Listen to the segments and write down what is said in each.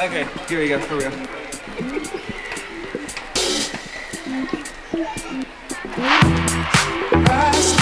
Okay, here we go, for real. Last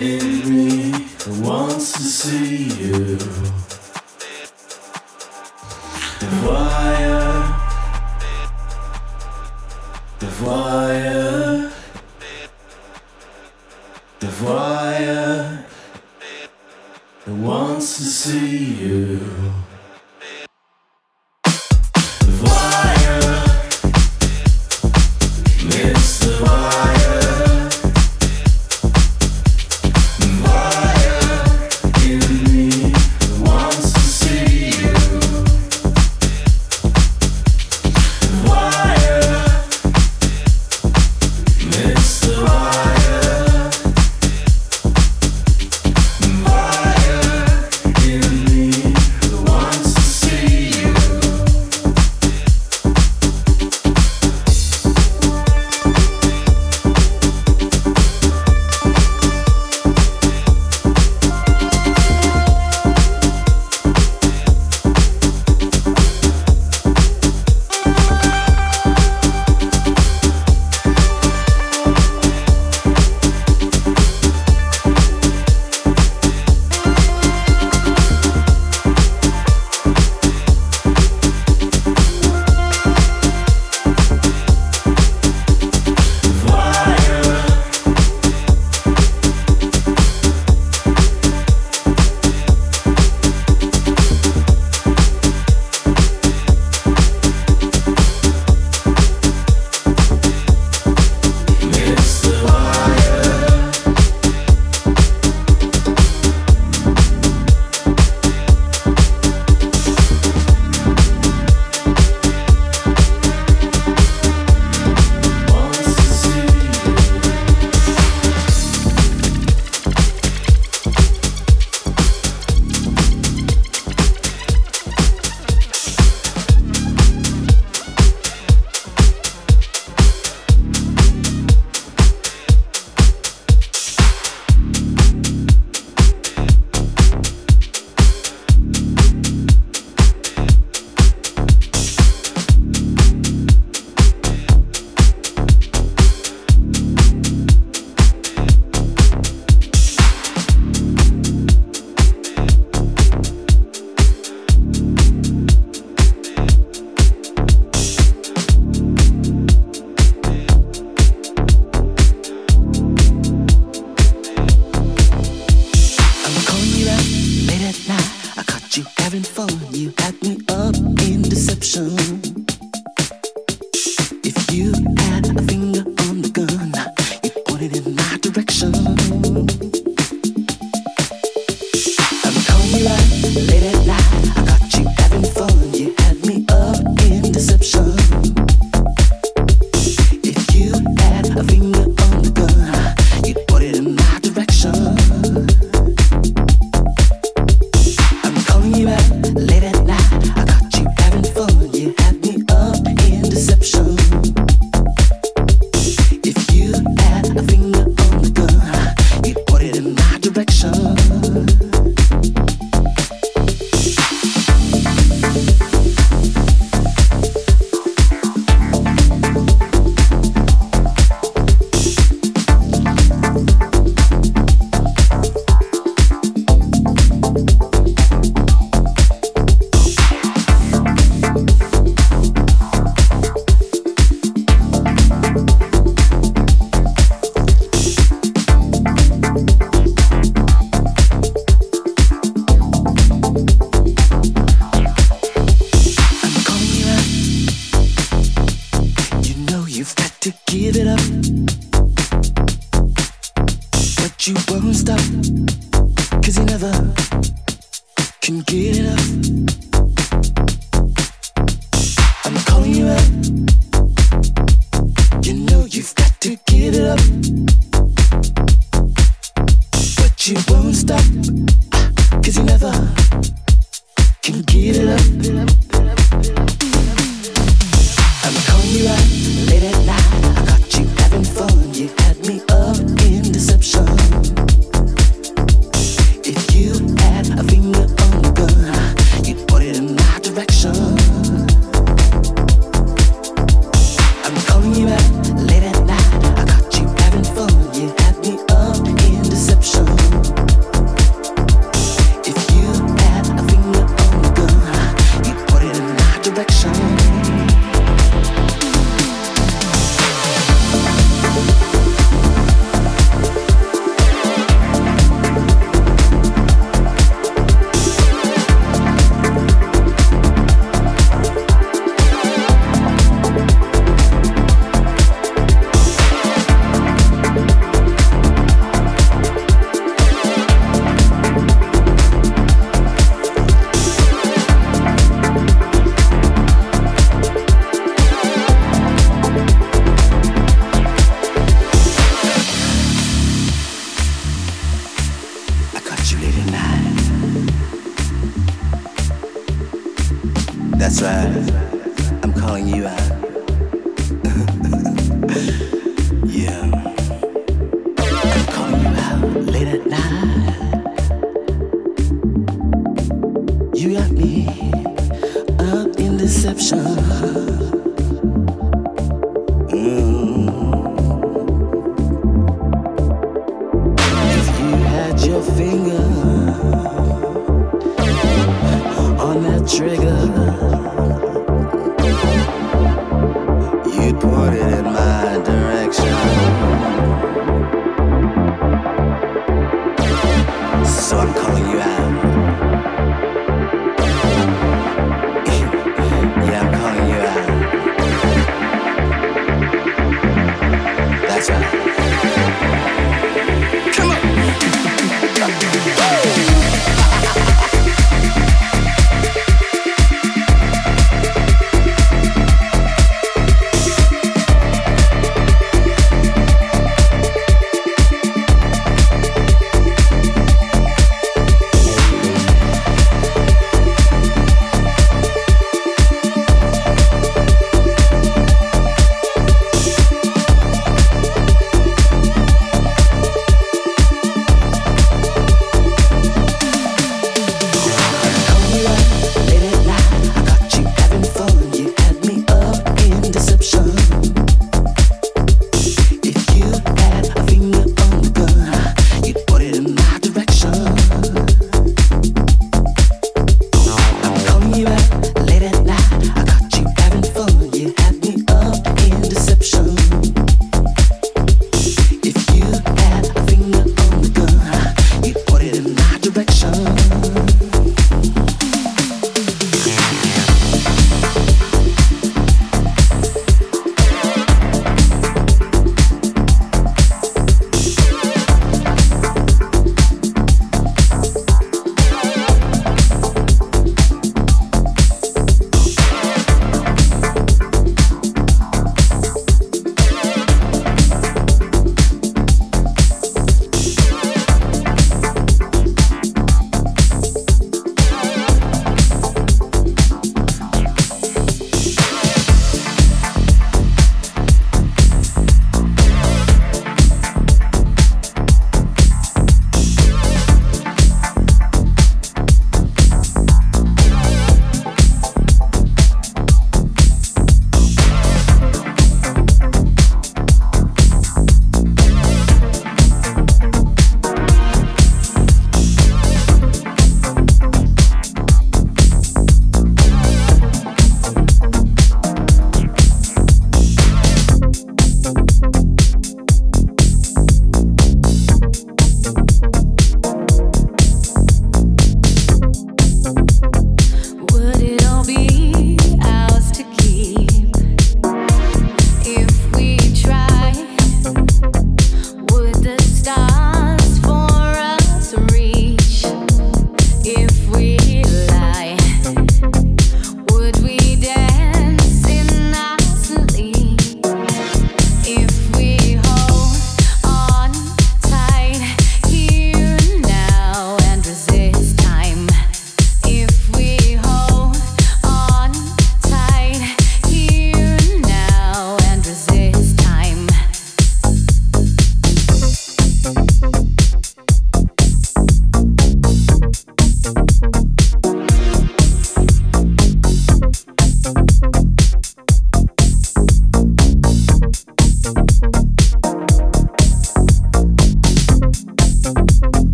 in me wants to see you. And why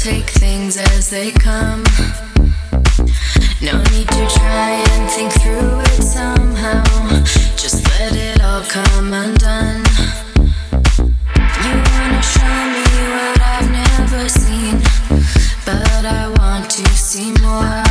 take things as they come. No need to try and think through it somehow. Just let it all come undone. You wanna show me what I've never seen, but I want to see more.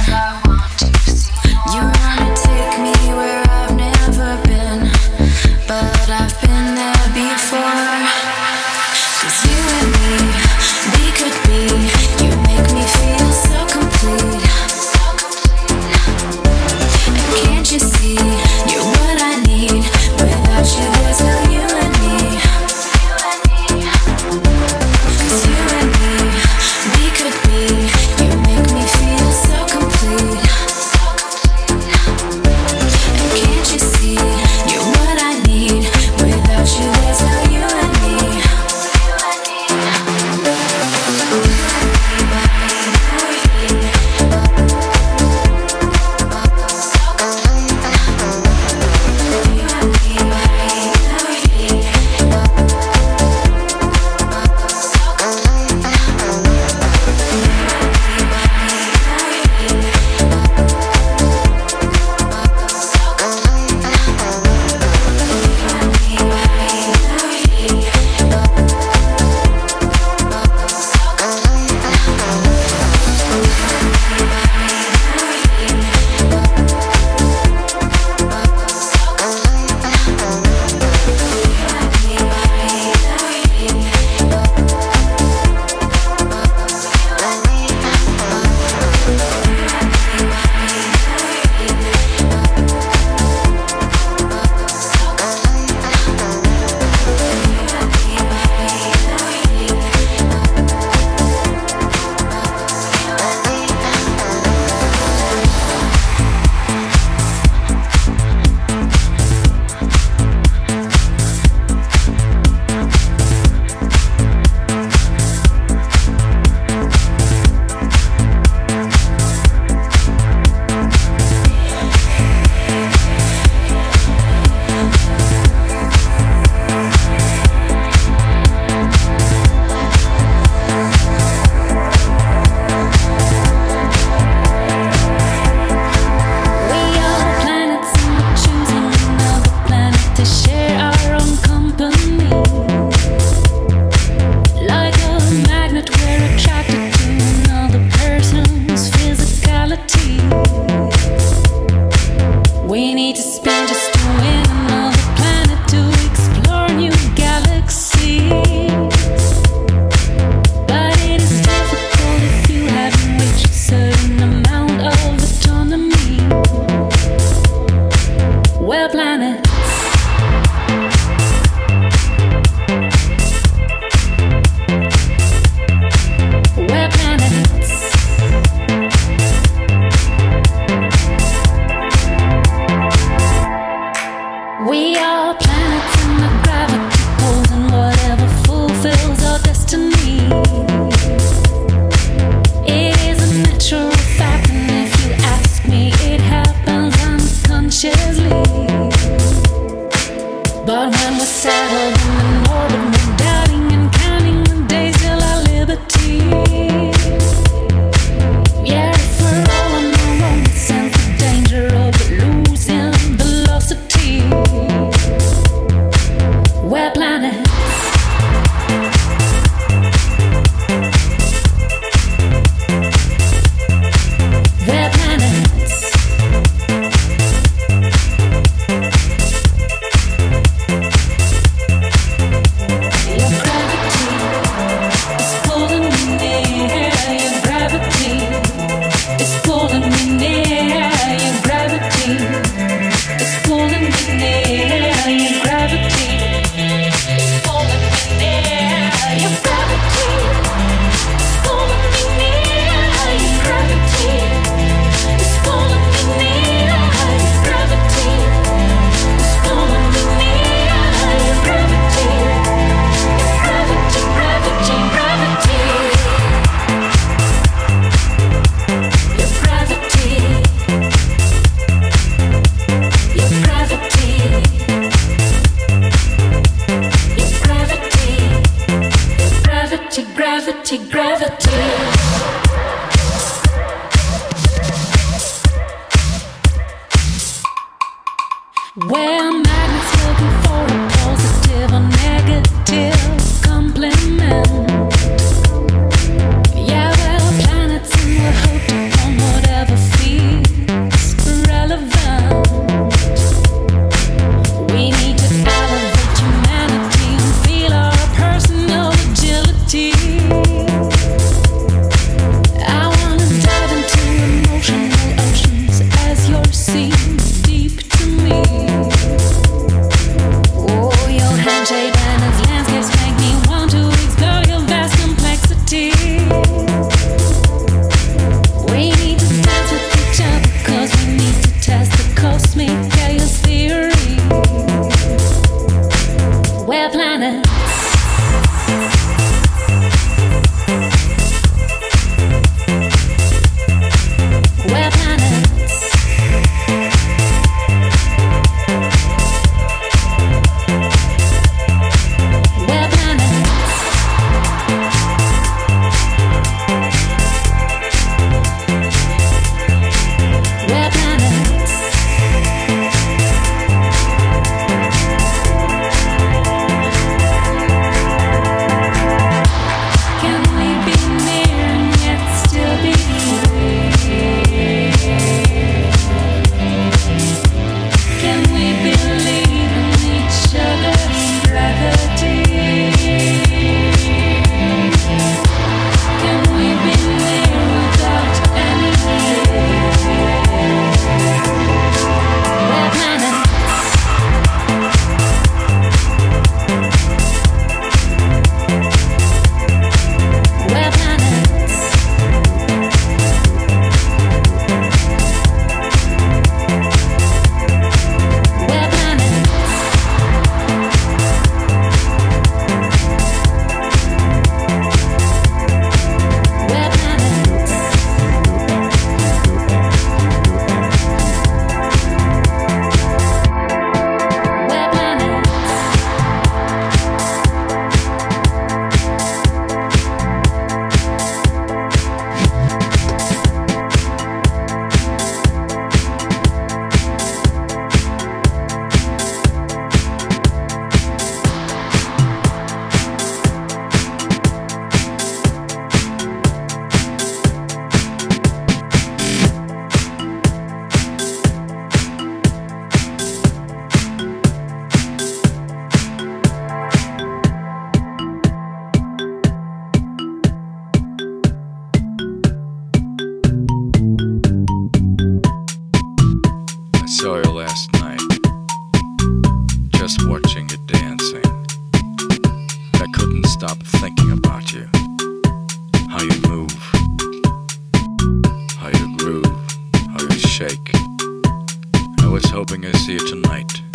Ask you dancing.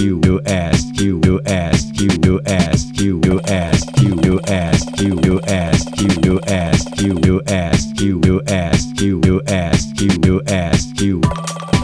you, you ask you, you ask you, you ask you, you ask you, you ask you, you ask you, you ask you, you ask you, you ask you, you ask you, you ask you.